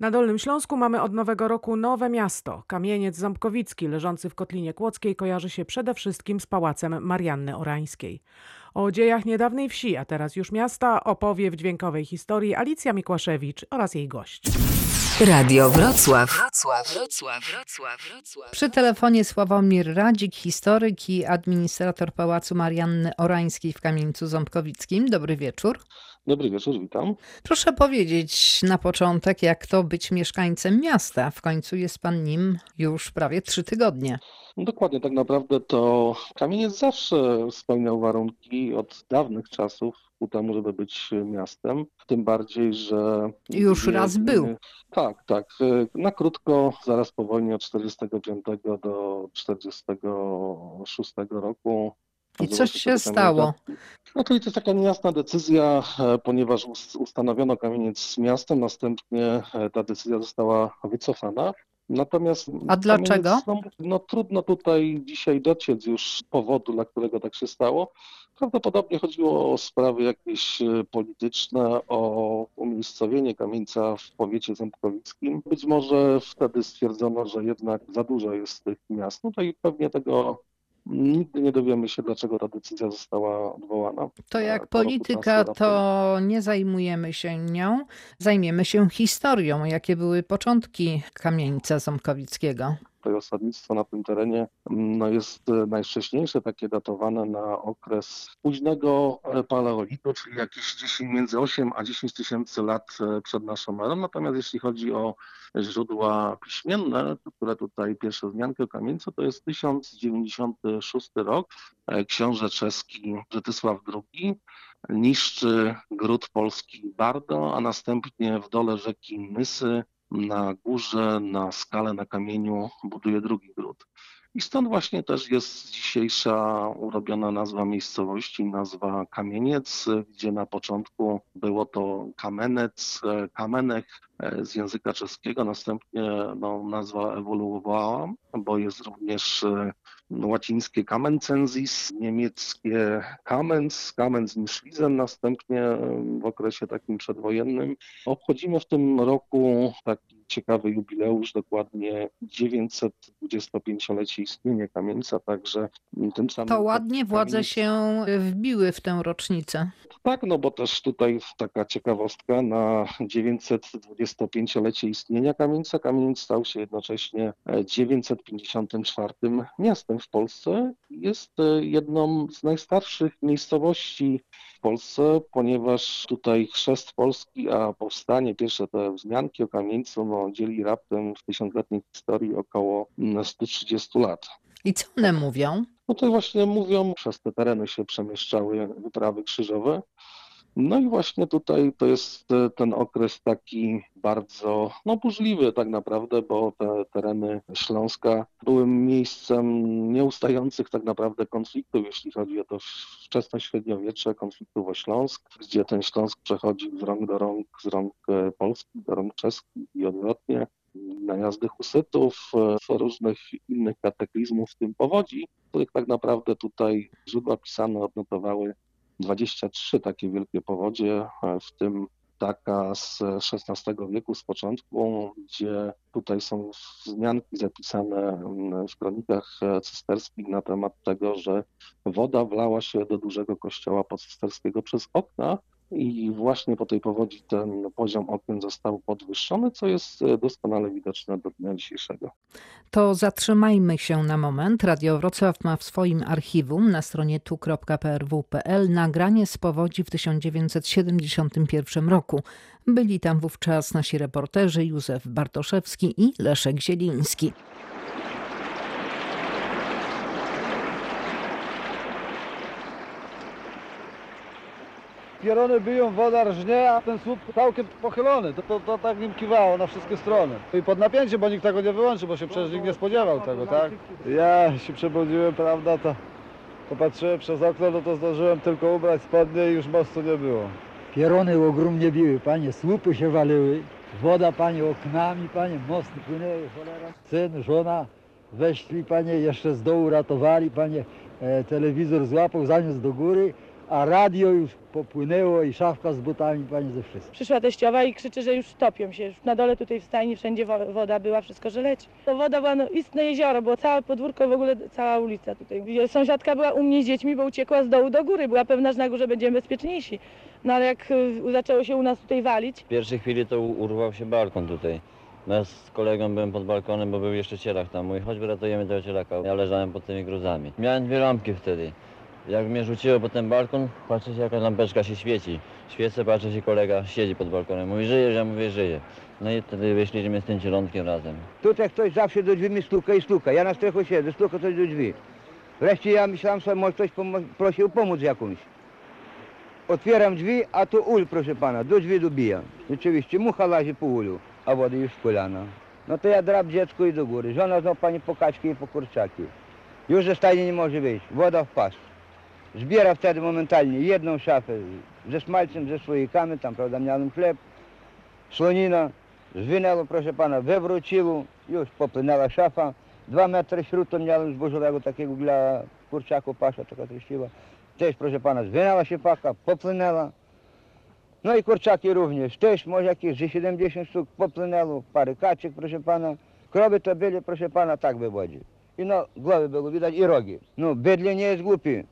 Na Dolnym Śląsku mamy od nowego roku nowe miasto. Kamieniec Ząbkowicki, leżący w Kotlinie Kłodzkiej, kojarzy się przede wszystkim z pałacem Marianny Orańskiej. O dziejach niedawnej wsi, a teraz już miasta, opowie w dźwiękowej historii Alicja Mikłaszewicz oraz jej gość. Radio Wrocław. Wrocław, Wrocław, Wrocław, Wrocław. Przy telefonie Sławomir Radzik, historyk i administrator Pałacu Marianny Orańskiej w Kamieńcu Ząbkowickim. Dobry wieczór. Dobry wieczór, witam. Proszę powiedzieć na początek, jak to być mieszkańcem miasta. W końcu jest pan nim już prawie trzy tygodnie. Dokładnie, tak naprawdę to kamieniec zawsze spełniał warunki od dawnych czasów ku temu, żeby być miastem. Tym bardziej, że. Już raz był. Tak, tak. Na krótko, zaraz po wojnie od 45 do 46 roku. I coś się stało. No to jest taka niejasna decyzja, e, ponieważ us- ustanowiono kamieniec z miastem, następnie e, ta decyzja została wycofana. Natomiast A dlaczego? No, no trudno tutaj dzisiaj dociec już powodu, dla którego tak się stało. Prawdopodobnie chodziło o sprawy jakieś e, polityczne, o umiejscowienie kamieńca w powiecie ząbkowickim. Być może wtedy stwierdzono, że jednak za dużo jest tych miast. No to i pewnie tego Nigdy nie dowiemy się, dlaczego ta decyzja została odwołana. To jak polityka, to nie zajmujemy się nią, zajmiemy się historią. Jakie były początki Kamieńca Ząbkowickiego? To osadnictwo na tym terenie no, jest e, najwcześniejsze, takie datowane na okres późnego e, paleolitu, czyli jakieś 10, między 8 a 10 tysięcy lat e, przed naszą erą. Natomiast jeśli chodzi o źródła piśmienne, które tutaj pierwsze wzmianki o kamieńcu, to jest 1096 rok. Książę czeski Brzytysław II niszczy gród polski Bardo, a następnie w dole rzeki Nysy na górze, na skale, na kamieniu buduje drugi gród. I stąd właśnie też jest dzisiejsza urobiona nazwa miejscowości, nazwa Kamieniec, gdzie na początku było to Kamenec, Kamenech z języka czeskiego, następnie no, nazwa ewoluowała, bo jest również e, łacińskie Kamencensis, niemieckie Kamenz, Kamenz Mischlisen, następnie w okresie takim przedwojennym. Obchodzimy w tym roku taki ciekawy jubileusz, dokładnie 925-lecie istnienia kamieńca, także tym samym... To ładnie władze kamieniec- się wbiły w tę rocznicę. tak, no bo też tutaj taka ciekawostka na 925-lecie istnienia kamieńca. Kamieniec stał się jednocześnie e, 954 miastem w Polsce. Jest e, jedną z najstarszych miejscowości w Polsce, ponieważ tutaj chrzest Polski, a powstanie, pierwsze te wzmianki o kamieńcu no, dzieli raptem w tysiącletniej historii około mm, 130 lat. I co one mówią? No to właśnie mówią, przez te tereny się przemieszczały wyprawy krzyżowe. No i właśnie tutaj to jest e, ten okres taki bardzo no, burzliwy tak naprawdę, bo te tereny Śląska były miejscem nieustających tak naprawdę konfliktów, jeśli chodzi o to wczesne średniowiecze, konfliktów o Śląsk, gdzie ten Śląsk przechodzi z rąk do rąk, z rąk e, polskich do rąk czeskich i odwrotnie. Najazdy husytów, e, różnych innych kataklizmów, w tym powodzi, których tak naprawdę tutaj źródła pisane odnotowały 23 takie wielkie powodzie, e, w tym taka z XVI wieku, z początku, gdzie tutaj są wzmianki zapisane mm, w kronikach e, cysterskich na temat tego, że woda wlała się do dużego kościoła pocysterskiego przez okna i właśnie po tej powodzi ten poziom okien został podwyższony, co jest e, doskonale widoczne do dnia dzisiejszego. To zatrzymajmy się na moment. Radio Wrocław ma w swoim archiwum na stronie tu.prw.pl nagranie z powodzi w 1971 roku. Byli tam wówczas nasi reporterzy Józef Bartoszewski i Leszek Zieliński. Pierony biją, woda rżnie, a ten słup całkiem pochylony. To, to, to tak nim kiwało na wszystkie strony. I pod napięciem, bo nikt tego nie wyłączy, bo się przecież nikt nie spodziewał tego, tak? Ja się przebudziłem, prawda, to popatrzyłem przez okno, no to zdążyłem tylko ubrać spodnie i już mostu nie było. Pierony ogromnie biły, panie, słupy się waliły, woda, panie, oknami, panie, mosty płynęły, cholera. Syn, żona weszli, panie, jeszcze z dołu ratowali, panie, e, telewizor złapał, zaniósł do góry, a radio już popłynęło i szafka z butami, panie, ze wszystkim. Przyszła teściowa i krzyczy, że już topią się. Już na dole tutaj w stajni wszędzie wo- woda była, wszystko, że leci. To woda była, no, istne jezioro, było całe podwórko, w ogóle cała ulica tutaj. Sąsiadka była u mnie z dziećmi, bo uciekła z dołu do góry. Była pewna, że na górze będziemy bezpieczniejsi. No ale jak y, zaczęło się u nas tutaj walić, W pierwszej chwili to u- urwał się balkon tutaj. No Ja z kolegą byłem pod balkonem, bo był jeszcze cielak tam. Mój, chodź ratujemy tego cielaka. Ja leżałem pod tymi gruzami. Miałem dwie lampki wtedy. Jak mnie rzuciło po ten balkon, patrzę się jaka lampeczka się świeci. Świecę, patrzę się kolega siedzi pod balkonem. Mówi, żyjesz? Ja mówię, żyję. No i wtedy wyszliśmy z tym cielątkiem razem. Tutaj ktoś zawsze do drzwi mi stuka i stuka. Ja na strychu siedzę, stuka coś do drzwi. Wreszcie ja myślałem sobie, może ktoś pomo- prosił pomóc jakąś. Otwieram drzwi, a to ul, proszę pana, do drzwi dobija. Rzeczywiście, mucha lazi po ulu, a woda już kolana. No to ja drap dziecko i do góry. Żona znowu pani po kaczki i po kurczaki. Już ze stajni nie może wyjść, woda w pas. Zbiera wtedy momentalnie jedną szafę ze smalcem, ze słoikami, tam prawda miałem chleb, słonina, zwinęło, proszę pana, wywróciło, już popłynęła szafa. Dwa metry śrutu miałem zbożowego takiego dla kurczaku, pasza taka treściwa. Też, proszę pana, zwinęła się paka, popłynęła. No i kurczaki również, też może jakieś ze 70 sztuk popłynęło, parę kaczek, proszę pana. Krowy to byli, proszę pana, tak w wodzie. I no, głowy było widać i rogi. No, bydle nie jest głupi.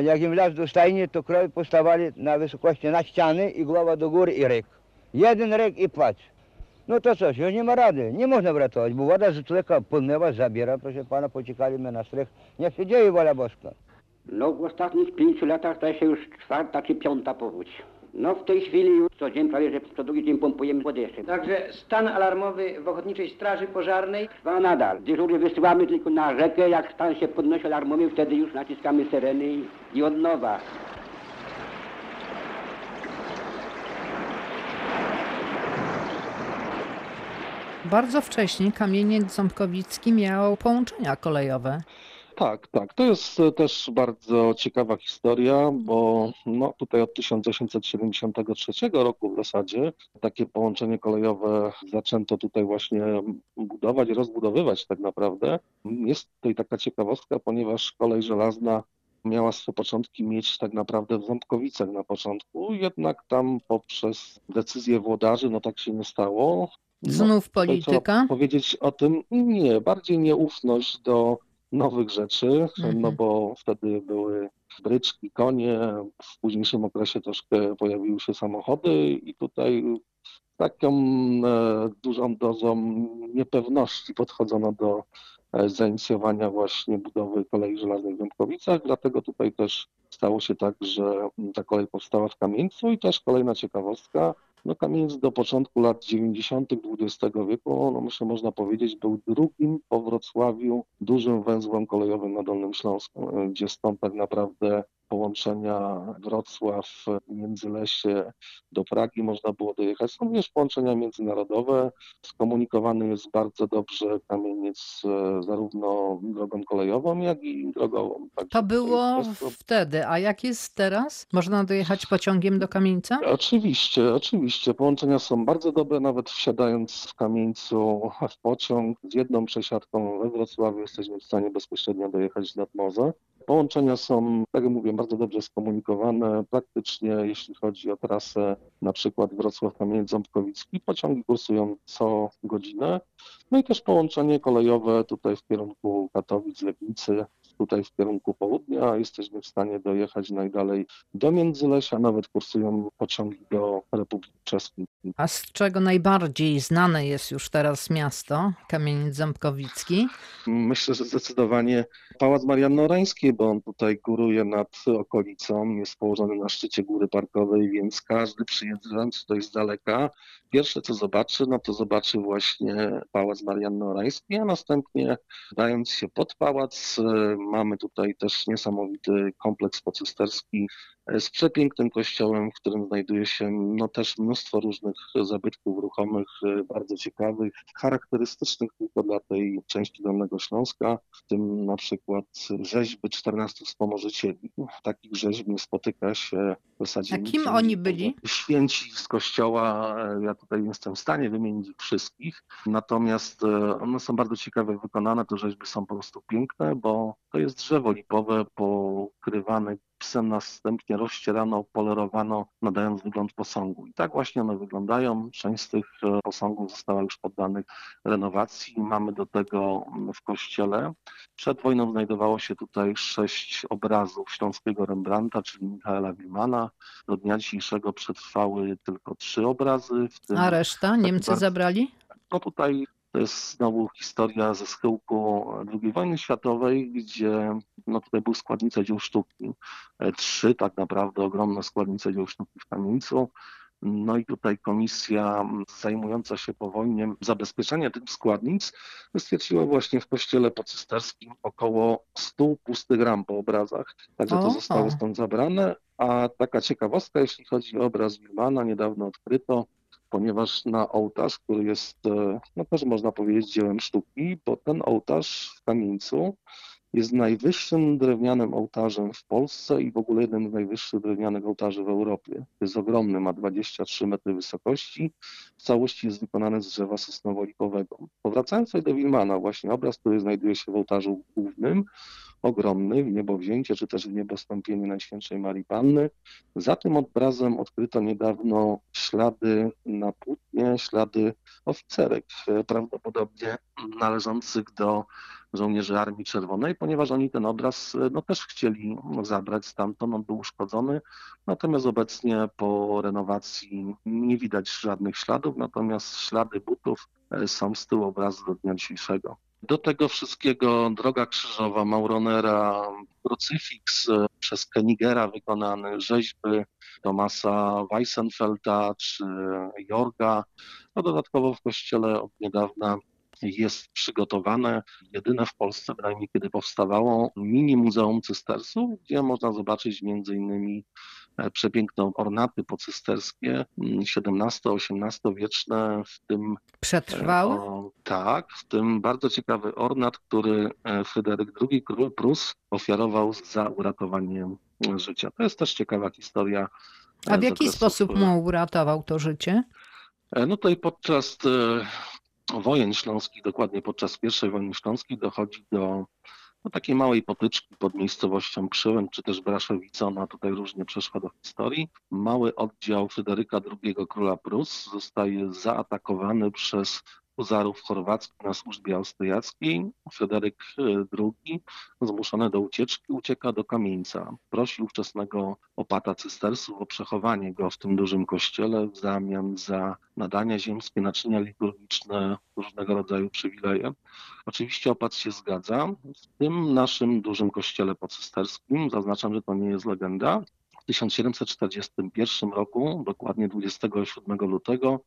Jak im wlazł do stajni, to krowy postawali na wysokości na ściany i głowa do góry i ryk. Jeden ryk i płacz. No to coś, już nie ma rady, nie można wratować, bo woda z człowieka płynęła, zabiera, proszę pana, pociekali my na strych. Niech się dzieje wola boska. No w ostatnich pięciu latach to się już czwarta czy piąta powódź. No w tej chwili już co dzień prawie, że co drugi dzień pompujemy wodę jeszcze. Także stan alarmowy w Ochotniczej Straży Pożarnej. Trwa nadal. Dyżury wysyłamy tylko na rzekę, jak stan się podnosi alarmowy, wtedy już naciskamy syreny i, i od nowa. Bardzo wcześnie kamieniec ząbkowicki miał połączenia kolejowe. Tak, tak. To jest e, też bardzo ciekawa historia, bo no, tutaj od 1873 roku w zasadzie takie połączenie kolejowe zaczęto tutaj właśnie budować, rozbudowywać tak naprawdę. Jest tutaj taka ciekawostka, ponieważ kolej żelazna miała swoje początki mieć tak naprawdę w Ząbkowicach na początku, jednak tam poprzez decyzję włodarzy, no tak się nie stało. No, Znów tutaj polityka. Powiedzieć o tym, nie, bardziej nieufność do nowych rzeczy, Mhm. no bo wtedy były bryczki, konie, w późniejszym okresie troszkę pojawiły się samochody i tutaj z taką e, dużą dozą niepewności podchodzono do e, zainicjowania właśnie budowy kolei żelaznej w Ząbkowicach, dlatego tutaj też stało się tak, że ta kolej powstała w Kamieńcu i też kolejna ciekawostka, no Kamieniec do początku lat 90. XX wieku, no myślę można powiedzieć, był drugim po Wrocławiu dużym węzłem kolejowym na Dolnym Śląsku, gdzie stąd tak naprawdę połączenia Wrocław, Międzylesie do Pragi można było dojechać. Są również połączenia międzynarodowe. Skomunikowany jest bardzo dobrze Kamieniec e, zarówno drogą kolejową, jak i drogową. Także To było jest to- wtedy, a jak jest teraz? Można dojechać pociągiem do Kamieńca? Oczywiście, oczywiście. Połączenia są bardzo dobre, nawet wsiadając w Kamieńcu w pociąg z jedną przesiadką we Wrocławiu jesteśmy w stanie bezpośrednio dojechać nad morze. Połączenia są, tak jak mówię, bardzo dobrze skomunikowane. Praktycznie jeśli chodzi o trasę na przykład Wrocław-Kamieniec-Ząbkowicki, pociągi kursują co godzinę. No i też połączenie kolejowe tutaj w kierunku Katowic, Legnicy, tutaj w kierunku południa. Jesteśmy w stanie dojechać najdalej do Międzylesia, nawet kursują pociągi do Republiki Czeskiej. A z czego najbardziej znane jest już teraz miasto, Kamieniec Ząbkowicki? Myślę, że zdecydowanie Pałac Marianny Orańskiej, bo on tutaj góruje nad okolicą, jest położony na szczycie góry parkowej, więc każdy przyjeżdżając tutaj z daleka, pierwsze co zobaczy, no to zobaczy właśnie Pałac Marianny Orańskiej, a następnie dając się pod pałac, mamy tutaj też niesamowity kompleks pocysterski z przepięknym kościołem, w którym znajduje się no też mnóstwo różnych zabytków ruchomych, e, bardzo ciekawych, charakterystycznych tylko dla tej części Dolnego Śląska, w tym na przykład rzeźby 14 wspomożycieli. Takich rzeźb nie spotyka się w zasadzie A kim indziej. oni byli? Święci z kościoła, e, ja tutaj nie jestem w stanie wymienić ich wszystkich, natomiast e, one są bardzo ciekawe wykonane, te rzeźby są po prostu piękne, bo to jest drzewo lipowe pokrywane gipsem, następnie rozcierano, polerowano, nadając wygląd posągu. I tak właśnie one wyglądają. Część z tych e, posągów została już poddanych renowacji. Mamy do tego w kościele. Przed wojną znajdowało się tutaj sześć obrazów śląskiego Rembrandta, czyli Michaela Wilmana. Do dnia dzisiejszego przetrwały tylko trzy obrazy. W tym A reszta Niemcy bardzo- zabrali? no tutaj to jest znowu historia ze schyłku II wojny światowej, gdzie no tutaj były składnice dzieł sztuki. E, Trzy tak naprawdę ogromne składnice dzieł sztuki w kamieńcu. No i tutaj komisja zajmująca się po wojnie zabezpieczeniem tych składnic stwierdziła właśnie w kościele pocysterskim około 100 pustych ram po obrazach. Także to zostało stąd zabrane. A taka ciekawostka, jeśli chodzi o obraz Wilmana, niedawno odkryto, ponieważ na ołtarz, który jest, e, no też można powiedzieć, dziełem sztuki, bo ten ołtarz w kamieńcu jest najwyższym drewnianym ołtarzem w Polsce i w ogóle jeden z najwyższych drewnianych ołtarzy w Europie. Jest ogromny, ma 23 metry wysokości. W całości jest wykonany z drzewa sosnowo-lipowego. Powracając do Wilmana, właśnie obraz, który znajduje się w ołtarzu głównym, ogromny, w niebowzięcie, czy też w niebostąpienie Najświętszej Marii Panny. Za tym obrazem odkryto niedawno ślady na płótnie, ślady oficerek, e, prawdopodobnie należących do żołnierzy Armii Czerwonej, ponieważ oni ten obraz e, no, też chcieli zabrać stamtąd, on był uszkodzony, natomiast obecnie po renowacji nie widać żadnych śladów, natomiast ślady butów e, są z tyłu obrazu do dnia dzisiejszego. Do tego wszystkiego droga krzyżowa, Mauronera, krucyfiks e, przez Kenigera wykonany, rzeźby Tomasa Weissenfelda czy Jorga. No dodatkowo w kościele od niedawna jest przygotowane, jedyne w Polsce, bynajmniej kiedy powstawało, mini muzeum cystersów, gdzie można zobaczyć między innymi e, przepiękne ornaty pocysterskie, XVII-XVIII wieczne, w tym Przetrwały? o, tak, w tym bardzo ciekawy ornat, który e, Fryderyk II, król Prus, ofiarował za uratowanie e, życia. To jest też ciekawa historia. A e, w jaki okresu, sposób mu uratował to życie? E, No tutaj podczas e, wojen śląskich, dokładnie podczas I wojny śląskiej dochodzi do no, takiej małej potyczki pod miejscowością Przyłęb, czy też Braszowica, ona tutaj różnie przeszła do historii. Mały oddział Fryderyka II, króla Prus, zostaje zaatakowany przez huzarów chorwackich na służbie austriackiej. Fryderyk e, II, zmuszony do ucieczki, ucieka do kamieńca. Prosi ówczesnego opata cystersów o przechowanie go w tym dużym kościele w zamian za nadania ziemskie, naczynia liturgiczne, różnego rodzaju przywileje. Oczywiście opat się zgadza. W tym naszym dużym kościele pocysterskim, zaznaczam, że to nie jest legenda, w 1741 roku, dokładnie 27 lutego,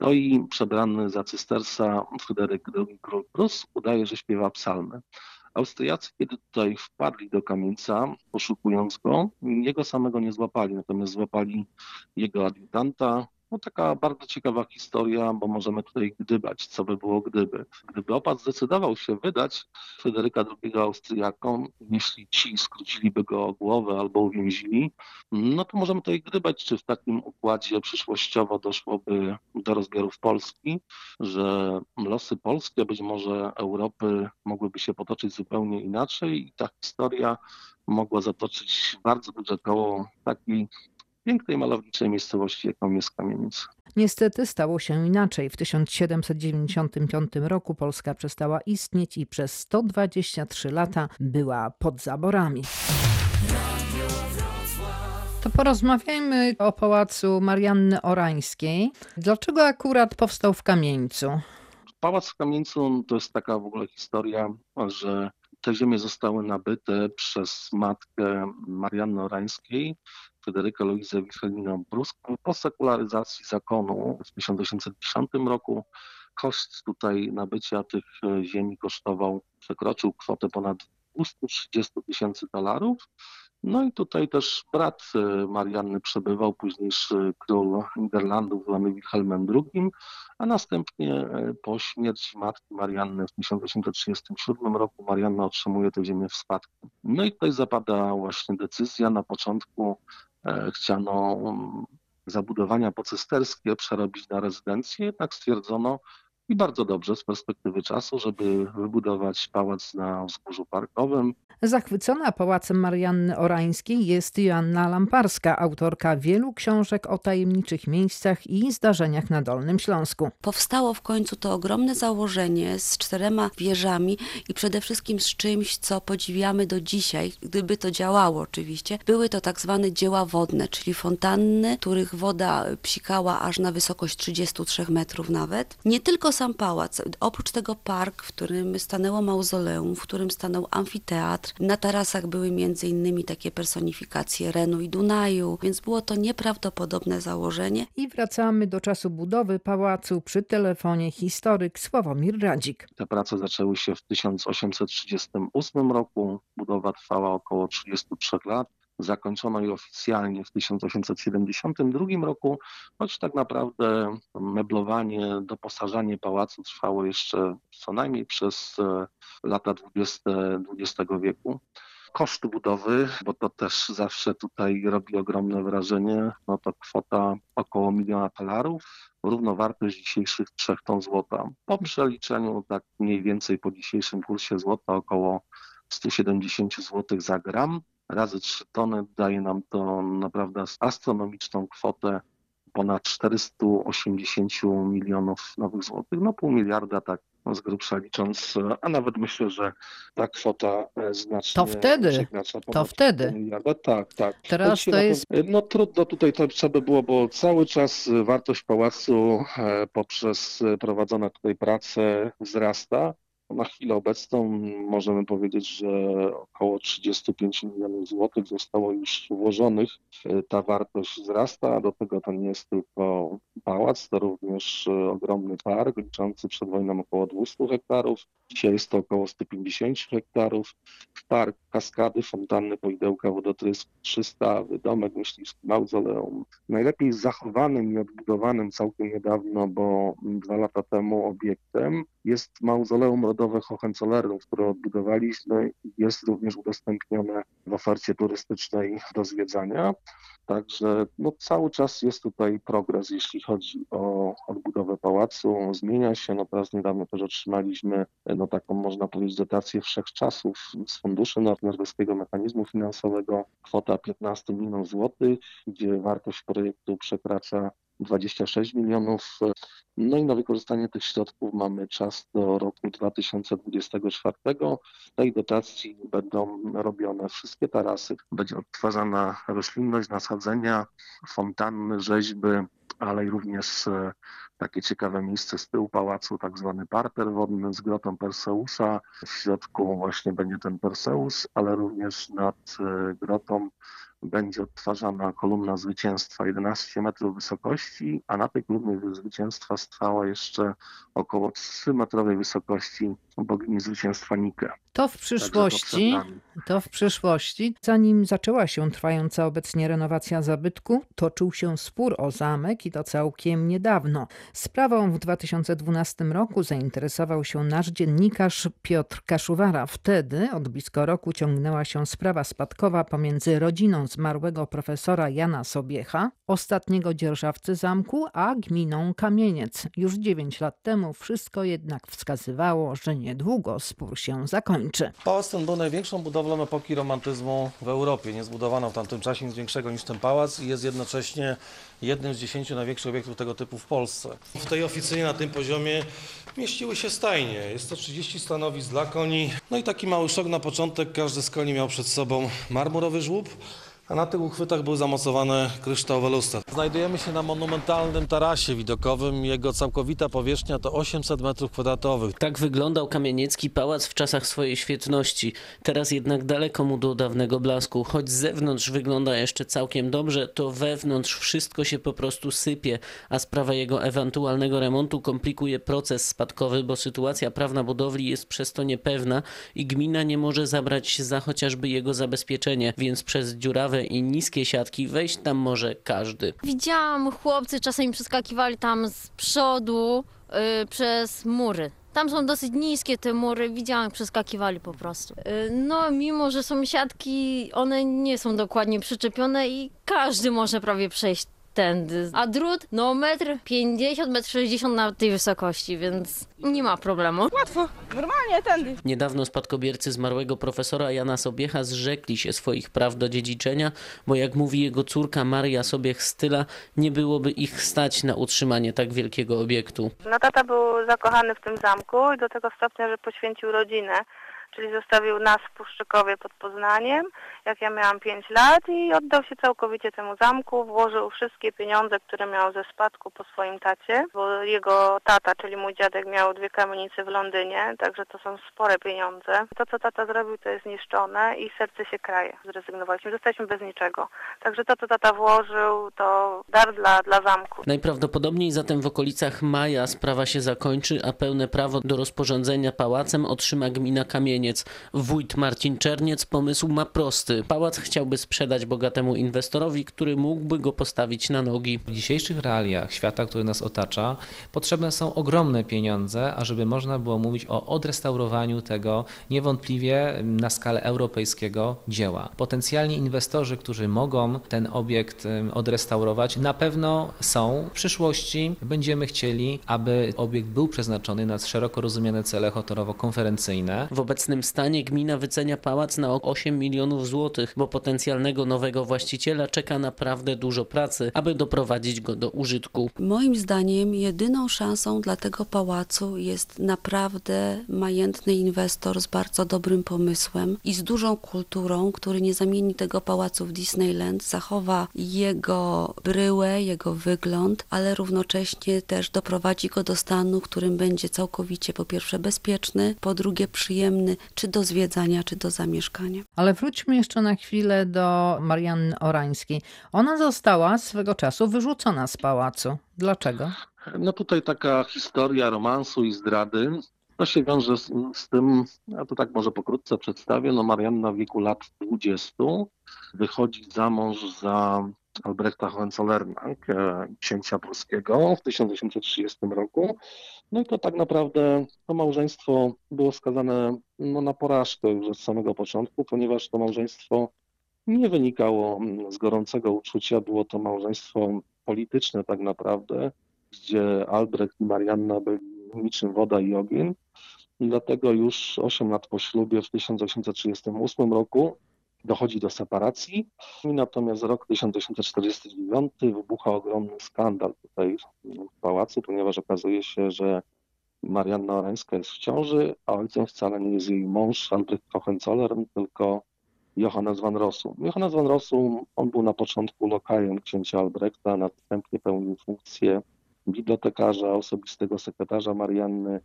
no i przebrany za cystersa Fryderyk II udaje, że śpiewa psalmy. Austriacy, kiedy tutaj wpadli do kamieńca, poszukując go, jego samego nie złapali, natomiast złapali jego adiutanta. No taka bardzo ciekawa historia, bo możemy tutaj gdybać, co by było gdyby. Gdyby opat zdecydował się wydać Fryderyka II Austriakom, jeśli ci skróciliby go głowę albo uwięzili, no to możemy tutaj gdybać, czy w takim układzie przyszłościowo doszłoby do rozbiorów Polski, że losy polskie, być może Europy mogłyby się potoczyć zupełnie inaczej i ta historia mogła zatoczyć bardzo duże koło takiej pięknej, malowniczej miejscowości, jaką jest Kamieniec. Niestety stało się inaczej. W 1795 roku Polska przestała istnieć i przez 123 lata była pod zaborami. To porozmawiajmy o pałacu Marianny Orańskiej. Dlaczego akurat powstał w Kamieńcu? Pałac w Kamieńcu to jest taka w ogóle historia, że te ziemie zostały nabyte przez matkę Marianny Orańskiej, Fryderyka Luizę Wilhelminę Bruską po sekularyzacji zakonu w 1810 roku. Koszt tutaj nabycia tych e, ziemi kosztował, przekroczył kwotę ponad 230 tysięcy dolarów. No i tutaj też brat e, Marianny przebywał, późniejszy król Niderlandów zwany Wilhelmem II, a następnie e, po śmierci matki Marianny w 1837 roku Marianna otrzymuje tę ziemię w spadku. No i tutaj zapada właśnie decyzja, na początku chciano mm, zabudowania pocysterskie przerobić na rezydencję, jednak stwierdzono, i bardzo dobrze z perspektywy czasu, żeby wybudować pałac na wzgórzu parkowym. Zachwycona pałacem Marianny Orańskiej jest Joanna Lamparska, autorka wielu książek o tajemniczych miejscach i zdarzeniach na Dolnym Śląsku. Powstało w końcu to ogromne założenie z czterema wieżami i przede wszystkim z czymś, co podziwiamy do dzisiaj, gdyby to działało oczywiście. Były to tak zwane dzieła wodne, czyli fontanny, których woda psikała aż na wysokość 33 metrów nawet. Nie tylko sam pałac, oprócz tego park, w którym stanęło mauzoleum, w którym stanął amfiteatr. Na tarasach były między innymi takie personifikacje Renu i Dunaju, więc było to nieprawdopodobne założenie. I wracamy do czasu budowy pałacu przy telefonie historyk Sławomir Radzik. Te prace zaczęły się w 1838 roku. Budowa trwała około 33 lat. Zakończono je oficjalnie w 1872 roku, choć tak naprawdę meblowanie, doposażanie pałacu trwało jeszcze co najmniej przez e, lata 20 XX wieku. Koszt budowy, bo to też zawsze tutaj robi ogromne wrażenie, no to kwota około miliona talarów, równowartość dzisiejszych 3 ton złota. Po przeliczeniu tak mniej więcej po dzisiejszym kursie złota około 170 zł za gram razy 3 tony daje nam to naprawdę astronomiczną kwotę ponad 480 milionów nowych złotych, no pół miliarda tak no z grubsza licząc, a nawet myślę, że ta kwota e, znacznie To wtedy, to wtedy. miliarda. Tak, tak. Teraz to jest- No trudno tutaj to trzeba by było, bo cały czas wartość pałacu e, poprzez prowadzone tutaj prace wzrasta. Na chwilę obecną możemy powiedzieć, że około 35 milionów złotych zostało już włożonych. E, Ta wartość wzrasta, do tego to nie jest tylko pałac, to również e, ogromny park liczący przed wojną około 200 hektarów. Dzisiaj jest to około 150 hektarów. Park, kaskady, fontanny, poidełka, wodotrysk, 300, domek myśliwski, mauzoleum. Najlepiej zachowanym i odbudowanym całkiem niedawno, bo dwa lata temu obiektem jest mauzoleum Hohenzollernów, które odbudowaliśmy jest również udostępnione w ofercie turystycznej do zwiedzania. Także no, cały czas jest tutaj progres, jeśli chodzi o odbudowę pałacu. Zmienia się. No, teraz niedawno też otrzymaliśmy no, taką, można powiedzieć, dotację wszechczasów z funduszy Norweskiego Mechanizmu Finansowego. Kwota 15 milionów złotych, gdzie wartość projektu przekracza 26 milionów. No i na wykorzystanie tych środków mamy czas do roku 2024. W tej dotacji będą robione wszystkie tarasy, będzie odtwarzana roślinność, nasadzenia, fontanny, rzeźby, ale i również e, takie ciekawe miejsce z tyłu pałacu, tak zwany parter wodny z grotą Perseusa. W środku właśnie będzie ten Perseus, ale również nad e, grotą będzie odtwarzana kolumna zwycięstwa 11 metrów wysokości, a na tej kolumnie zwycięstwa stała jeszcze około 3-metrowej wysokości bogini zwycięstwa Nike. To w przyszłości, to w przyszłości, zanim zaczęła się trwająca obecnie renowacja zabytku, toczył się spór o zamek i to całkiem niedawno. Sprawą w 2012 roku zainteresował się nasz dziennikarz Piotr Kaszuwara. Wtedy od blisko roku ciągnęła się sprawa spadkowa pomiędzy rodziną zmarłego profesora Jana Sobiecha, ostatniego dzierżawcy zamku, a gminą Kamieniec. Już 9 lat temu wszystko jednak wskazywało, że niedługo spór się zakończy. Pałac ten był największą budowlą epoki romantyzmu w Europie. Nie zbudowano w tamtym czasie nic większego niż ten pałac i jest jednocześnie jednym z dziesięciu największych obiektów tego typu w Polsce. W tej oficynie na tym poziomie mieściły się stajnie. Jest to 30 stanowisk dla koni. No i taki mały szok na początek. Każdy z koni miał przed sobą marmurowy żłób. A na tych uchwytach były zamocowane kryształowe lustra. Znajdujemy się na monumentalnym tarasie widokowym. Jego całkowita powierzchnia to 800 metrów kwadratowych. Tak wyglądał kamieniecki pałac w czasach swojej świetności. Teraz jednak daleko mu do dawnego blasku. Choć z zewnątrz wygląda jeszcze całkiem dobrze, to wewnątrz wszystko się po prostu sypie, a sprawa jego ewentualnego remontu komplikuje proces spadkowy, bo sytuacja prawna budowli jest przez to niepewna i gmina nie może zabrać się za chociażby jego zabezpieczenie, więc przez dziurawe i niskie siatki wejść tam może każdy. Widziałam, chłopcy czasami przeskakiwali tam z przodu y, przez mury. Tam są dosyć niskie te mury, widziałam, jak przeskakiwali po prostu. Y, no, mimo że są siatki, one nie są dokładnie przyczepione i każdy może prawie przejść tędy. A drut, no metr 50, metr 60 na tej wysokości, więc nie ma problemu. Łatwo, normalnie tędy. Niedawno spadkobiercy zmarłego profesora Jana Sobiecha zrzekli się swoich praw do dziedziczenia, bo jak mówi jego córka Maria Sobiech-Styla, nie byłoby ich stać na utrzymanie tak wielkiego obiektu. No tata był zakochany w tym zamku i do tego stopnia, że poświęcił rodzinę, czyli zostawił nas w Puszczykowie pod Poznaniem, jak ja miałam 5 lat i oddał się całkowicie temu zamku, włożył wszystkie pieniądze, które miał ze spadku po swoim tacie, bo jego tata, czyli mój dziadek miał dwie kamienice w Londynie, także to są spore pieniądze. To, co tata zrobił, to jest niszczone i serce się kraje. Zrezygnowaliśmy, zostaliśmy bez niczego. Także to, co tata włożył, to dar dla, dla zamku. Najprawdopodobniej zatem w okolicach maja sprawa się zakończy, a pełne prawo do rozporządzenia pałacem otrzyma gmina Kamieniec. Wójt Marcin Czerniec pomysł ma prosty. Pałac chciałby sprzedać bogatemu inwestorowi, który mógłby go postawić na nogi. W dzisiejszych realiach świata, który nas otacza, potrzebne są ogromne pieniądze, ażeby można było mówić o odrestaurowaniu tego niewątpliwie na skalę europejskiego dzieła. Potencjalni inwestorzy, którzy mogą ten obiekt odrestaurować, na pewno są. W przyszłości będziemy chcieli, aby obiekt był przeznaczony na szeroko rozumiane cele hotorowo-konferencyjne. W obecnym stanie gmina wycenia pałac na ok 8 milionów złotych, bo potencjalnego nowego właściciela czeka naprawdę dużo pracy, aby doprowadzić go do użytku. Moim zdaniem jedyną szansą dla tego pałacu jest naprawdę majętny inwestor z bardzo dobrym pomysłem i z dużą kulturą, który nie zamieni tego pałacu w Disneyland, zachowa jego bryłę, jego wygląd, ale równocześnie też doprowadzi go do stanu, w którym będzie całkowicie po pierwsze bezpieczny, po drugie przyjemny czy do zwiedzania, czy do zamieszkania. Ale wróćmy jeszcze na chwilę do Marianny Orańskiej. Ona została swego czasu wyrzucona z pałacu. Dlaczego? No tutaj taka historia romansu i zdrady. To się wiąże z, z tym, ja to tak może pokrótce przedstawię, no Marianna w wieku lat 20 wychodzi za mąż za Albrechta Hohenzollerna, księcia polskiego w 1830 roku. No i to tak naprawdę to małżeństwo było skazane no, na porażkę już od samego początku, ponieważ to małżeństwo nie wynikało mm, z gorącego uczucia, było to małżeństwo polityczne tak naprawdę, gdzie Albrecht i Marianna byli niczym woda i ogień. Dlatego już 8 lat po ślubie w 1838 roku dochodzi do separacji. Natomiast rok 1849 wybucha ogromny skandal tutaj w pałacu, ponieważ okazuje się, że Marianna Orańska jest w ciąży, a ojcem wcale nie jest jej mąż Albrecht Hohenzollern, tylko Johannes van Rossum. Johannes van Rossum, on był na początku lokajem księcia Albrechta, następnie pełnił funkcję bibliotekarza, osobistego sekretarza Marianny.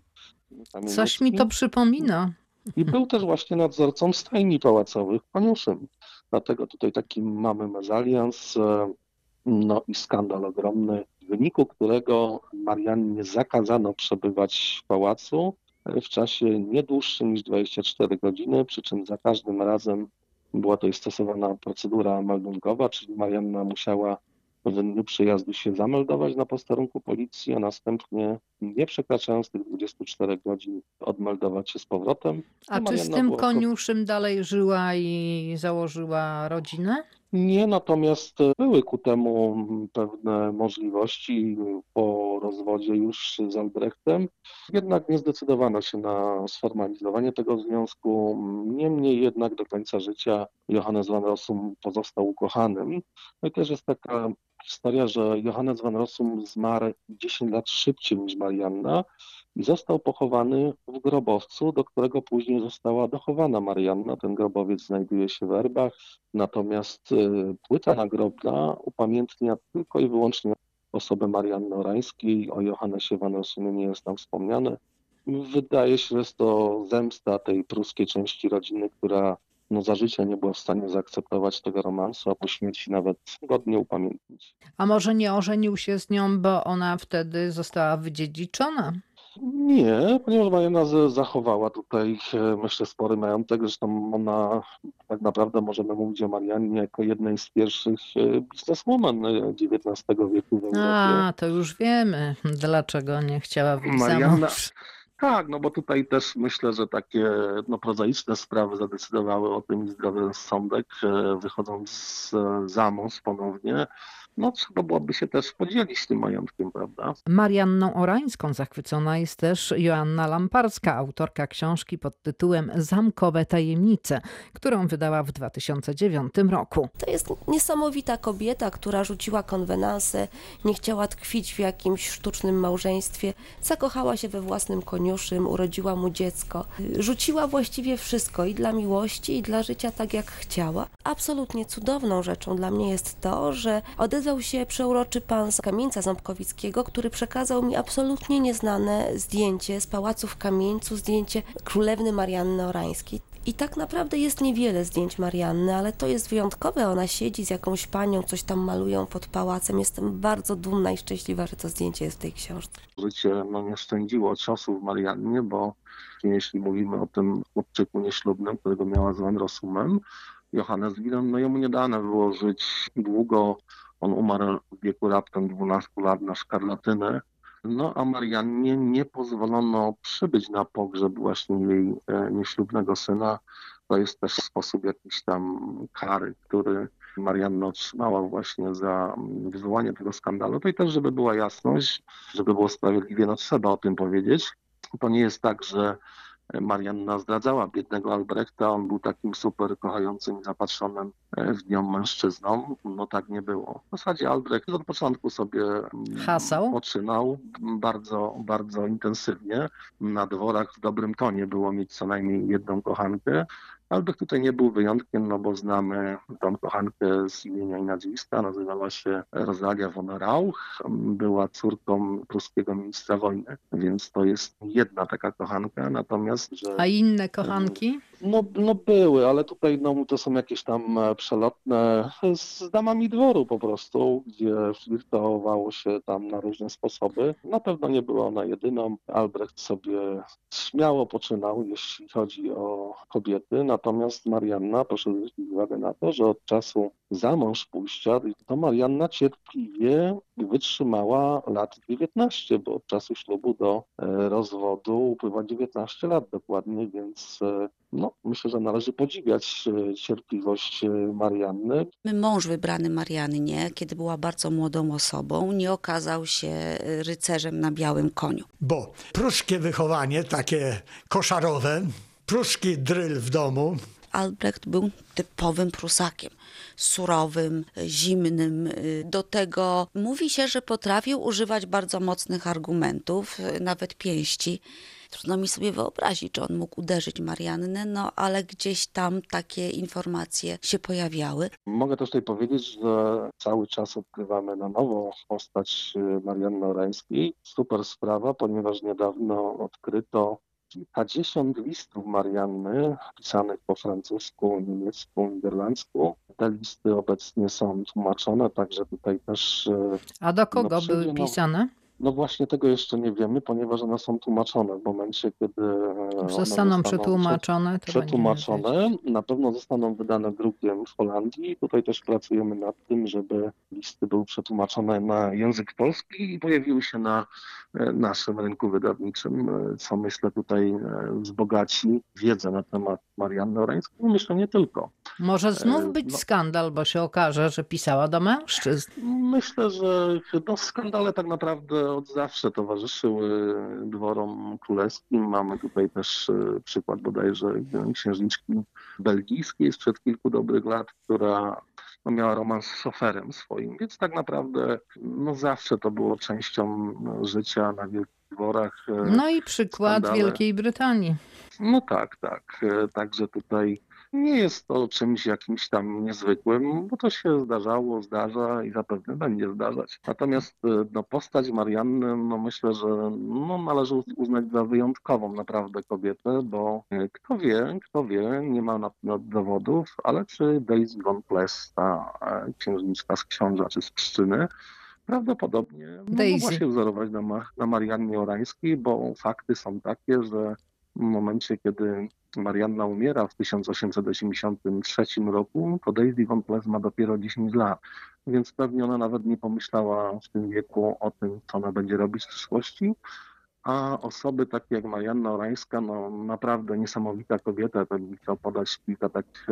Coś mi to przypomina. I był też właśnie nadzorcą stajni pałacowych w. Dlatego tutaj taki mamy mezalians, e, no i skandal ogromny, w wyniku którego Mariannie zakazano przebywać w pałacu e, w czasie nie dłuższym niż 24 godziny, przy czym za każdym razem była tutaj stosowana procedura meldunkowa, czyli Marianna musiała w dniu przyjazdu się zameldować na posterunku policji, a następnie nie przekraczając tych 24 godzin odmeldować się z powrotem. A No, czy z tym koniuszym dalej żyła i założyła rodzinę? Nie, natomiast były ku temu pewne możliwości po rozwodzie już z Albrechtem. Jednak nie zdecydowano się na sformalizowanie tego związku. Niemniej jednak do końca życia Johannes van Rossum pozostał ukochanym. No i też jest taka historia, że Johannes van Rossum zmarł 10 lat szybciej niż Marianna i został pochowany w grobowcu, do którego później została dochowana Marianna. Ten grobowiec znajduje się w Erbach, natomiast y, płyta nagrobna upamiętnia tylko i wyłącznie osobę Marianny Orańskiej. O Johannesie van Rossumie nie jest tam wspomniane. Wydaje się, że jest to zemsta tej pruskiej części rodziny, która no, za życia nie była w stanie zaakceptować tego romansu, a po śmierci nawet godnie upamiętnić. A może nie ożenił się z nią, bo ona wtedy została wydziedziczona? Nie, ponieważ Marianna z- zachowała tutaj, e, myślę, spory majątek. Zresztą ona, tak naprawdę możemy mówić o Mariannie jako jednej z pierwszych e, bizneswoman e, XIX wieku w Europie. A, to już wiemy, dlaczego nie chciała wyjść za Marianna, mąż. Tak, no bo tutaj też myślę, że takie no, prozaiczne sprawy zadecydowały o tym zdrowy rozsądek, wychodząc za mąż ponownie, no trzeba byłoby się też podzielić tym majątkiem, prawda? Marianną Orańską zachwycona jest też Joanna Lamparska, autorka książki pod tytułem Zamkowe tajemnice, którą wydała w 2009 roku. To jest niesamowita kobieta, która rzuciła konwenansę, nie chciała tkwić w jakimś sztucznym małżeństwie, zakochała się we własnym koniuszym, urodziła mu dziecko, rzuciła właściwie wszystko i dla miłości, i dla życia tak jak chciała. Absolutnie cudowną rzeczą dla mnie jest to, że odezwał się przeuroczy pan z Kamieńca Ząbkowickiego, który przekazał mi absolutnie nieznane zdjęcie z pałacu w Kamieńcu, zdjęcie królewny Marianny Orańskiej. I tak naprawdę jest niewiele zdjęć Marianny, ale to jest wyjątkowe. Ona siedzi z jakąś panią, coś tam malują pod pałacem. Jestem bardzo dumna i szczęśliwa, że to zdjęcie jest w tej książce. Życie no, nie szczędziło ciosów Mariannie, bo jeśli mówimy o tym chłopczyku nieślubnym, którego miała z Van Rossumem, Johannes Willem, no jemu nie dane było żyć długo. On umarł w wieku raptem 12 lat na szkarlatynę. No a Mariannie nie pozwolono przybyć na pogrzeb właśnie jej e, nieślubnego syna. To jest też sposób jakiś tam kary, który Marianna otrzymała właśnie za wywołanie tego skandalu. To i też, żeby była jasność, żeby było sprawiedliwie, no trzeba o tym powiedzieć. To nie jest tak, że Marianna zdradzała biednego Albrechta, on był takim super kochającym i zapatrzonym w nią mężczyzną. No tak nie było. W zasadzie Albrecht od początku sobie Hasał. poczynał bardzo, bardzo intensywnie. Na dworach w dobrym tonie było mieć co najmniej jedną kochankę. Albrecht tutaj nie był wyjątkiem, no bo znamy tą kochankę z imienia i nazwiska. Nazywała się Rosalia von Rauch. Była córką pruskiego ministra wojny, więc to jest jedna taka kochanka. Natomiast, że... A inne kochanki? No, no były, ale tutaj no, to są jakieś tam przelotne z damami dworu po prostu, gdzie flirtowało się tam na różne sposoby. Na pewno nie była ona jedyną. Albrecht sobie śmiało poczynał, jeśli chodzi o kobiety, natomiast Marianna, proszę zwrócić uwagę na to, że od czasu za mąż pójścia, to Marianna cierpliwie wytrzymała lat 19, bo od czasu ślubu do rozwodu upływa 19 lat dokładnie, więc no, myślę, że należy podziwiać cierpliwość Marianny. Mąż wybrany Mariannie, kiedy była bardzo młodą osobą, nie okazał się rycerzem na białym koniu. Bo pruskie wychowanie, takie koszarowe, pruski dryl w domu. Albrecht był typowym Prusakiem surowym, zimnym. Do tego mówi się, że potrafił używać bardzo mocnych argumentów, nawet pięści. Trudno mi sobie wyobrazić, czy on mógł uderzyć Mariannę, no ale gdzieś tam takie informacje się pojawiały. Mogę też tutaj powiedzieć, że cały czas odkrywamy na nowo postać Marianny Orańskiej. Super sprawa, ponieważ niedawno odkryto kilkadziesiąt listów Marianny pisanych po francusku, niemiecku, niderlandzku. Te listy obecnie są tłumaczone, także tutaj też... A do kogo no, były pisane? No właśnie tego jeszcze nie wiemy, ponieważ one są tłumaczone w momencie, kiedy one Zostaną przetłumaczone. Przetłumaczone. Na pewno zostaną wydane drukiem w Holandii. Tutaj też pracujemy nad tym, żeby listy były przetłumaczone na język polski i pojawiły się na naszym rynku wydawniczym, co myślę tutaj wzbogaci wiedzę na temat Marianny Orańskiej. Myślę nie tylko. Może znów być no. skandal, bo się okaże, że pisała do mężczyzn. Myślę, że no, skandale tak naprawdę od zawsze towarzyszyły dworom królewskim. Mamy tutaj też przykład bodajże księżniczki belgijskiej sprzed kilku dobrych lat, która no, miała romans z szoferem swoim, więc tak naprawdę no, zawsze to było częścią życia na wielkich dworach. No i przykład skandale. Wielkiej Brytanii. No tak, tak. Także tutaj nie jest to czymś jakimś tam niezwykłym, bo to się zdarzało, zdarza i zapewne będzie zdarzać. Natomiast no, postać Marianny, no myślę, że no, należy uznać za wyjątkową naprawdę kobietę, bo kto wie, kto wie, nie ma na, na dowodów, ale czy Daisy von Pless, ta księżniczka z książa czy z Pszczyny, prawdopodobnie no, mogła się wzorować na, na Mariannie Orańskiej, bo fakty są takie, że momencie, kiedy Marianna umiera w 1883 roku, to Daisy von Pless ma dopiero 10 lat, więc pewnie ona nawet nie pomyślała w tym wieku o tym, co ona będzie robić w przyszłości. a osoby takie jak Marianna Orańska, no naprawdę niesamowita kobieta, to chciał podać kilka takich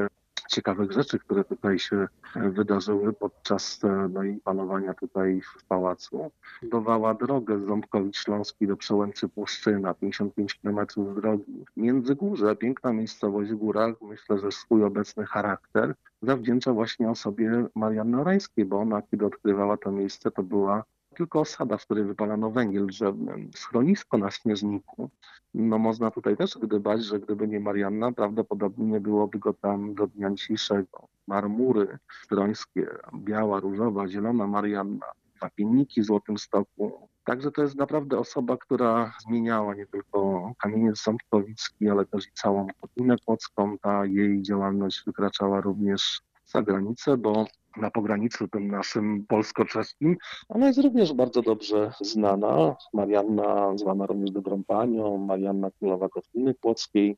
ciekawych rzeczy, które tutaj się e, wydarzyły podczas e, no, jej panowania tutaj w pałacu. Budowała drogę z Ząbkowic Śląski do Przełęczy Puszczyna, 55 km drogi. Międzygórze, piękna miejscowość w górach, myślę, że swój obecny charakter zawdzięcza właśnie osobie Marianny Orańskiej, bo ona, kiedy odkrywała to miejsce, to była tylko osada, w której wypalano węgiel drzewny, schronisko na Śnieżniku. No można tutaj też gdybać, że gdyby nie Marianna, prawdopodobnie nie byłoby go tam do dnia dzisiejszego. Marmury strońskie, biała, różowa, zielona Marianna, wapienniki w Złotym Stoku. Także to jest naprawdę osoba, która zmieniała nie tylko kamieniec Sądkowicki, ale też i całą Kotlinę Kłodzką. Ta jej działalność wykraczała również za granicę, bo na pograniczu tym naszym polsko-czeskim. Ona jest również bardzo dobrze znana. Marianna, zwana również Dobrą Panią, Marianna Królowa Kotliny Płockiej.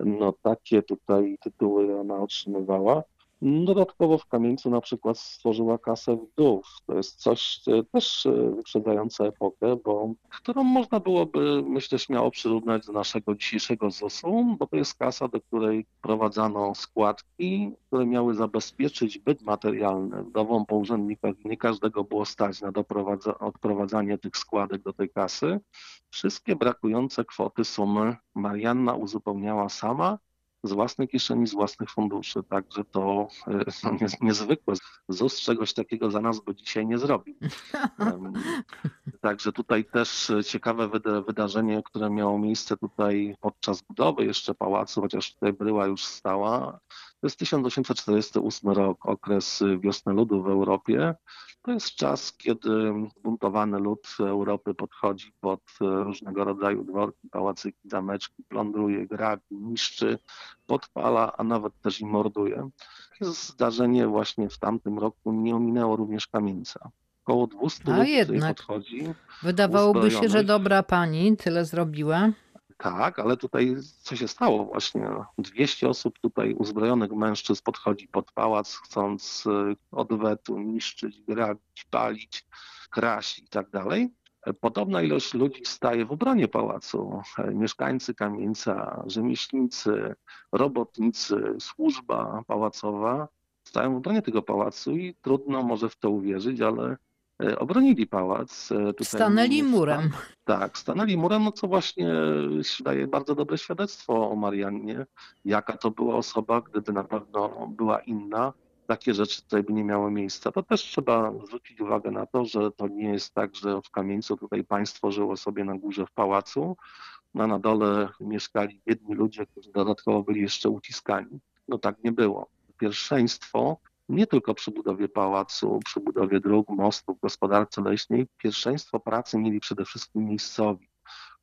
No takie tutaj tytuły ona otrzymywała. Dodatkowo w Kamieńcu na przykład stworzyła kasę wdów. To jest coś e, też e, wyprzedzające epokę, bo którą można byłoby, myślę, śmiało przyrównać do naszego dzisiejszego ZUS-u, bo to jest kasa, do której prowadzano składki, które miały zabezpieczyć byt materialny wdowom po urzędnikach. Nie każdego było stać na odprowadzanie tych składek do tej kasy. Wszystkie brakujące kwoty, sumy Marianna uzupełniała sama z własnej kieszeni, z własnych funduszy. Także to no, jest niezwykłe. ZUS czegoś takiego za nas by dzisiaj nie zrobił. Także tutaj też ciekawe wydarzenie, które miało miejsce tutaj podczas budowy jeszcze pałacu, chociaż tutaj bryła już stała. To jest 1848 rok, okres wiosny ludu w Europie. To jest czas, kiedy zbuntowany lud Europy podchodzi pod różnego rodzaju dworki, pałacyki, zameczki, plądruje, grabi, niszczy, podpala, a nawet też i morduje. Zdarzenie właśnie w tamtym roku nie ominęło również kamieńca. Około 200 A ludzi podchodzi. Wydawałoby się, że dobra pani tyle zrobiła. Tak, ale tutaj co się stało właśnie? 200 osób tutaj uzbrojonych mężczyzn podchodzi pod pałac, chcąc y, odwetu niszczyć, grabić, palić, kraść i tak dalej. Podobna ilość ludzi staje w obronie pałacu. Mieszkańcy kamieńca, rzemieślnicy, robotnicy, służba pałacowa stają w obronie tego pałacu i trudno może w to uwierzyć, ale obronili pałac. E, Tutaj Stanęli murem. tak, stanęli murem, no co właśnie daje bardzo dobre świadectwo o Mariannie, jaka to była osoba, gdyby na pewno była inna, takie rzeczy tutaj by nie miały miejsca. To też trzeba zwrócić uwagę na to, że to nie jest tak, że w Kamieńcu tutaj państwo żyło sobie na górze w pałacu, a na dole mieszkali biedni ludzie, którzy dodatkowo byli jeszcze uciskani. No tak nie było. Pierwszeństwo nie tylko przy budowie pałacu, przy budowie dróg, mostów, gospodarce leśnej, pierwszeństwo pracy mieli przede wszystkim miejscowi.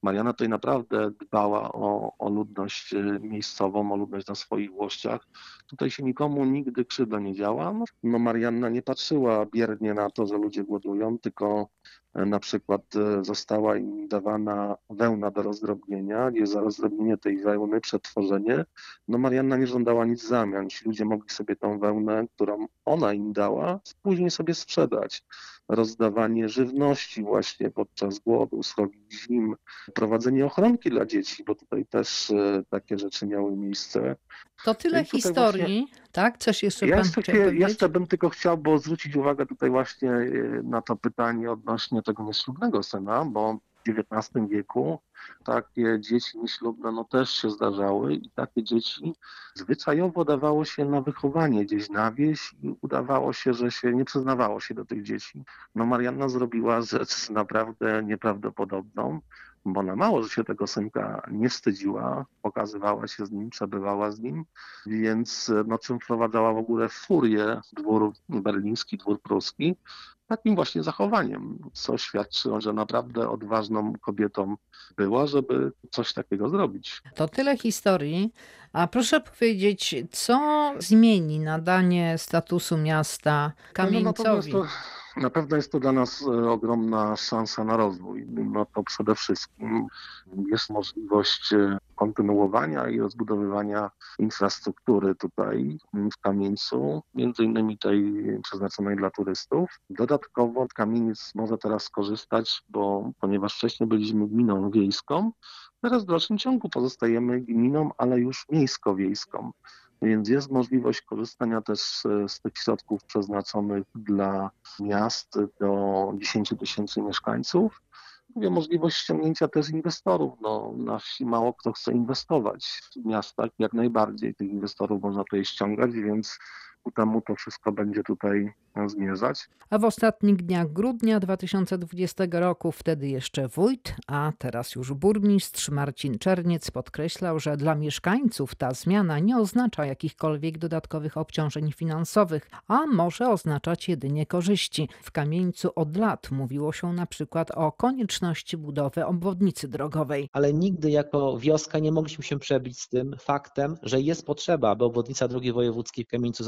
Mariana tutaj naprawdę dbała o, o ludność y, miejscową, o ludność na swoich włościach. Tutaj się nikomu nigdy krzywda nie działa. No, no Marianna nie patrzyła biernie na to, że ludzie głodują, tylko e, na przykład e, została im dawana wełna do rozdrobnienia, gdzie za rozdrobnienie tej wełny, przetworzenie, no Marianna nie żądała nic zamian. Ci ludzie mogli sobie tą wełnę, którą ona im dała, później sobie sprzedać. Rozdawanie żywności właśnie podczas głodu, srogi zim, prowadzenie ochronki dla dzieci, bo tutaj też e, takie rzeczy miały miejsce. To tyle historii, tak? Coś jeszcze Ja pan jeszcze, chciał powiedzieć? jeszcze bym tylko chciał bo zwrócić uwagę tutaj właśnie e, na to pytanie odnośnie tego nieślubnego syna, bo XIX wieku takie dzieci nieślubne no też się zdarzały i takie dzieci zwyczajowo dawało się na wychowanie gdzieś na wieś i udawało się, że się nie przyznawało się do tych dzieci. No Marianna zrobiła rzecz naprawdę nieprawdopodobną, bo ona mało, że się tego synka nie wstydziła, pokazywała się z nim, przebywała z nim, więc no, czym wprowadzała w ogóle furię dwór berliński, dwór pruski, takim właśnie zachowaniem, co świadczy, że naprawdę odważną kobietą była, żeby coś takiego zrobić. To tyle historii. A proszę powiedzieć, co zmieni nadanie statusu miasta No, no, Kamieńcowi? natomiast to Na pewno jest to dla nas e, ogromna szansa na rozwój. No to przede wszystkim jest możliwość e, kontynuowania i rozbudowywania infrastruktury tutaj w Kamieńcu, między innymi tej przeznaczonej dla turystów. Dodatkowo Kamieniec może teraz skorzystać, bo ponieważ wcześniej byliśmy gminą wiejską, teraz w dalszym ciągu pozostajemy gminą, ale już miejsko-wiejską. Więc jest możliwość korzystania też z tych środków przeznaczonych dla miast do 10 tysięcy mieszkańców. Mówię, możliwość ściągnięcia też inwestorów. No, na wsi mało kto chce inwestować. W miastach jak najbardziej tych inwestorów można tutaj ściągać, więc ku temu to wszystko będzie tutaj zmierzać. A w ostatnich dniach grudnia 2020 roku wtedy jeszcze wójt, a teraz już burmistrz Marcin Czerniec podkreślał, że dla mieszkańców ta zmiana nie oznacza jakichkolwiek dodatkowych obciążeń finansowych, a może oznaczać jedynie korzyści. W Kamieńcu od lat mówiło się na przykład o konieczności budowy obwodnicy drogowej. Ale nigdy jako wioska nie mogliśmy się przebić z tym faktem, że jest potrzeba, aby obwodnica drogi wojewódzkiej w Kamieńcu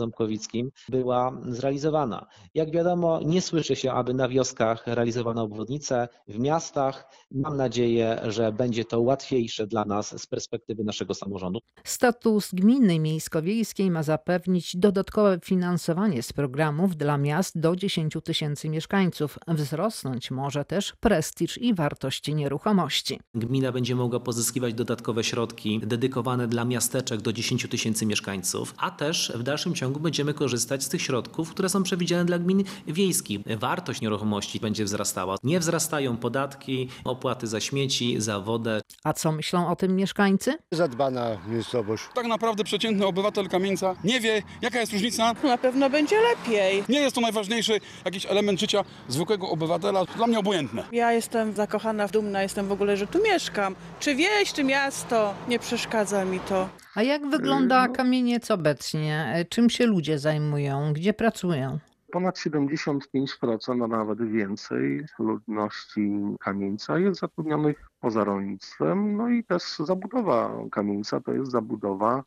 Była zrealizowana. Jak wiadomo, nie słyszy się, aby na wioskach realizowano obwodnice, w miastach. Mam nadzieję, że będzie to łatwiejsze dla nas z perspektywy naszego samorządu. Status gminy miejsko-wiejskiej ma zapewnić dodatkowe finansowanie z programów dla miast do 10 tysięcy mieszkańców. Wzrosnąć może też prestiż i wartość nieruchomości. Gmina będzie mogła pozyskiwać dodatkowe środki dedykowane dla miasteczek do 10 tysięcy mieszkańców, a też w dalszym ciągu będziemy korzystać z tych środków, które są przewidziane dla gmin wiejskich. Wartość nieruchomości będzie wzrastała. Nie wzrastają podatki, opłaty za śmieci, za wodę. A co myślą o tym mieszkańcy? Zadbana miejscowość. Tak naprawdę przeciętny obywatel Kamieńca nie wie, jaka jest różnica. Na pewno będzie lepiej. Nie jest to najważniejszy jakiś element życia zwykłego obywatela. Dla mnie obojętne. Ja jestem zakochana, dumna jestem w ogóle, że tu mieszkam. Czy wieś, czy miasto, nie przeszkadza mi to. A jak wygląda kamieniec obecnie? Czym się ludzie zajmują? Gdzie pracują? Ponad 75%, a nawet więcej ludności kamieńca jest zatrudnionych poza rolnictwem. No i też zabudowa kamieńca to jest zabudowa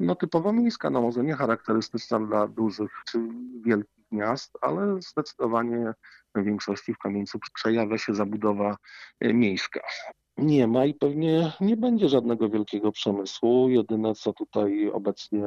no, typowo miejska, no może nie charakterystyczna dla dużych czy wielkich miast, ale zdecydowanie w większości w kamieńcu przejawia się zabudowa miejska nie ma i pewnie nie będzie żadnego wielkiego przemysłu. Jedyne, co tutaj obecnie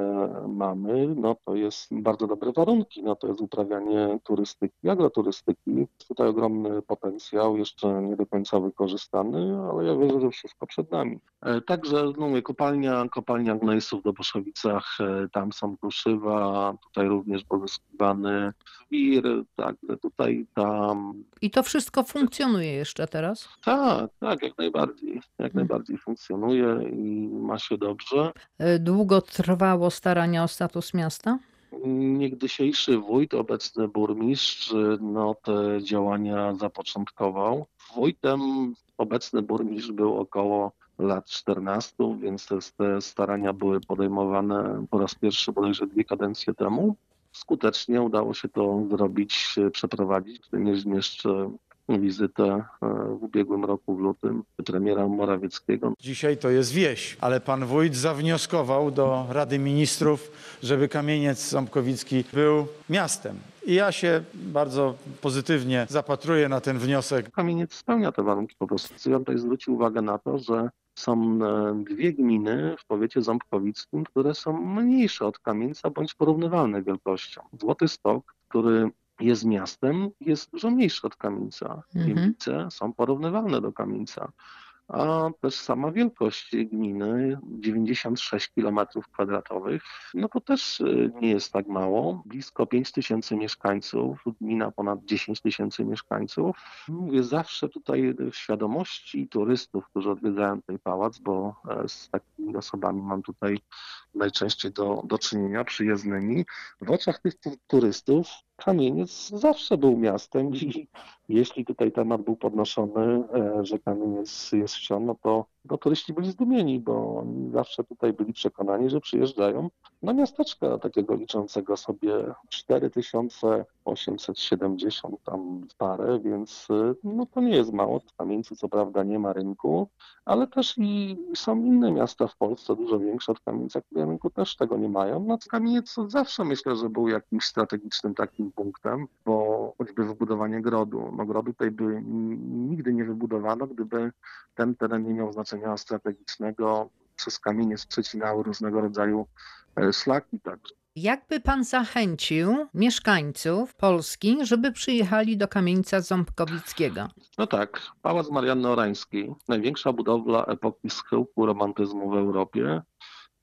mamy, no to jest bardzo dobre warunki. No to jest uprawianie turystyki, agroturystyki. Jest tutaj ogromny potencjał, jeszcze nie do końca wykorzystany, ale ja wierzę, że wszystko przed nami. E, także no, kopalnia, kopalnia gnejsów do Boszowicach, e, tam są kruszywa, tutaj również pozyskiwany wir, także tutaj, tam. I to wszystko funkcjonuje jeszcze teraz? Tak, tak, jak najbardziej najbardziej, jak najbardziej funkcjonuje i ma się dobrze. E, długo trwało starania o status miasta? Niegdysiejszy wójt, obecny burmistrz, no te działania zapoczątkował. Wójtem obecny burmistrz był około lat 14, więc te starania były podejmowane po raz pierwszy bodajże dwie kadencje temu. Skutecznie udało się to zrobić, przeprowadzić, jeszcze wizytę e, w ubiegłym roku w lutym premiera Morawieckiego. Dzisiaj to jest wieś, ale pan wójt zawnioskował do Rady Ministrów, żeby Kamieniec Ząbkowicki był miastem. I ja się bardzo pozytywnie zapatruję na ten wniosek. Kamieniec spełnia te warunki po prostu. Ja tutaj zwrócił uwagę na to, że są e, dwie gminy w powiecie ząbkowickim, które są mniejsze od Kamieńca bądź porównywalne wielkością. Złoty Stok, który jest miastem, jest dużo mniejszy od Kamieńca. Mhm. są porównywalne do Kamieńca a też sama wielkość gminy 96 km kwadratowych, no to też y, nie jest tak mało. Blisko 5 tysięcy mieszkańców, gmina ponad 10 tysięcy mieszkańców. Mówię zawsze tutaj w świadomości turystów, którzy odwiedzają ten pałac, bo e, z takimi osobami mam tutaj najczęściej do, do czynienia, przyjezdnymi. W oczach tych turystów Kamieniec zawsze był miastem i jeśli tutaj temat był podnoszony, e, że Kamieniec jest wsią, no to no, turyści byli zdumieni, bo oni zawsze tutaj byli przekonani, że przyjeżdżają na miasteczka takiego liczącego sobie 4870 tam parę, więc no to nie jest mało. W Kamieńcu co prawda nie ma rynku, ale też i są inne miasta w Polsce, dużo większe od Kamieńca, które rynku też tego nie mają. No Kamieniec zawsze myślę, że był jakimś strategicznym takim punktem, bo choćby wybudowanie grodu. No grodu tutaj by nigdy nie wybudowano, gdyby ten teren nie miał znaczenia strategicznego. Przez kamienie sprzecinały różnego rodzaju e, szlaki. Także Jakby pan zachęcił mieszkańców Polski, żeby przyjechali do kamieńca Ząbkowickiego? No tak, Pałac Marianny Orańskiej, największa budowla epoki schyłku romantyzmu w Europie.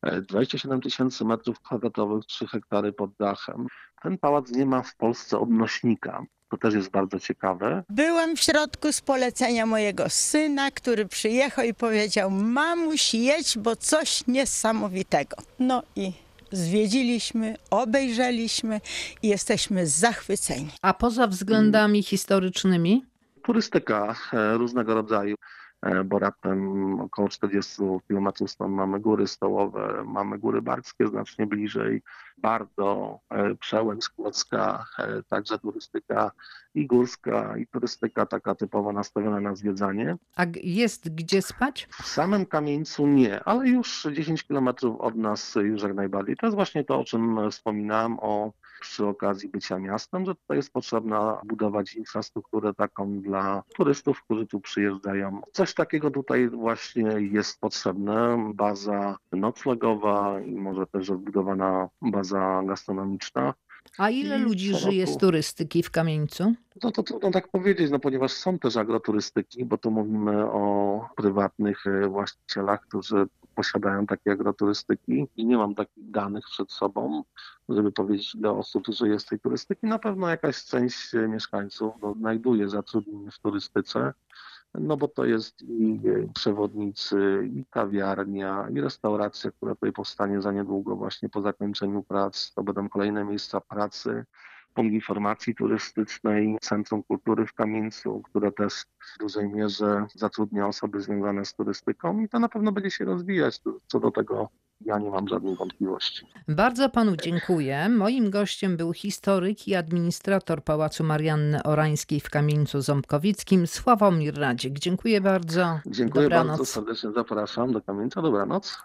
E, 27 tysięcy metrów kwadratowych, 3 hektary pod dachem. Ten pałac nie ma w Polsce odnośnika. To też jest bardzo ciekawe. Byłam w środku z polecenia mojego syna, który przyjechał i powiedział: Mamuś, jedź, bo coś niesamowitego. No i zwiedziliśmy, obejrzeliśmy i jesteśmy zachwyceni. A poza względami historycznymi? Turystyka e, różnego rodzaju, e, bo raptem około 40 km stąd mamy góry stołowe, mamy góry barskie znacznie bliżej, Bardo, e, Przełęcz Kłodzka, e, także turystyka i górska, i turystyka taka typowo nastawiona na zwiedzanie. A jest gdzie spać? W samym kamieńcu nie, ale już 10 km od nas już jak najbardziej. To jest właśnie to, o czym wspominałem o, przy okazji bycia miastem, że tutaj jest potrzebna budować infrastrukturę taką dla turystów, którzy tu przyjeżdżają. Coś takiego tutaj właśnie jest potrzebne. Baza noclegowa i może też odbudowana baza gastronomiczna. A ile ludzi żyje z turystyki w kamieńcu? No to trudno tak powiedzieć, no ponieważ są też agroturystyki, bo tu mówimy o prywatnych e, właścicielach, którzy posiadają takie agroturystyki i nie mam takich danych przed sobą, żeby powiedzieć ile osób żyje z tej turystyki. Na pewno jakaś część mieszkańców no, znajduje zatrudnienie w turystyce, no bo to jest i e, przewodnicy, i kawiarnia, i restauracja, która tutaj powstanie za niedługo właśnie po zakończeniu prac. To będą kolejne miejsca pracy punkt informacji turystycznej, Centrum Kultury w Kamieńcu, które też w dużej mierze zatrudnia osoby związane z turystyką i to na pewno będzie się rozwijać. Co do tego ja nie mam żadnych wątpliwości. Bardzo panu dziękuję. Moim gościem był historyk i administrator Pałacu Marianny Orańskiej w Kamieńcu Ząbkowickim Sławomir Radzik. Dziękuję bardzo. Dziękuję Dobranoc. bardzo serdecznie, zapraszam do Kamieńca. Dobranoc.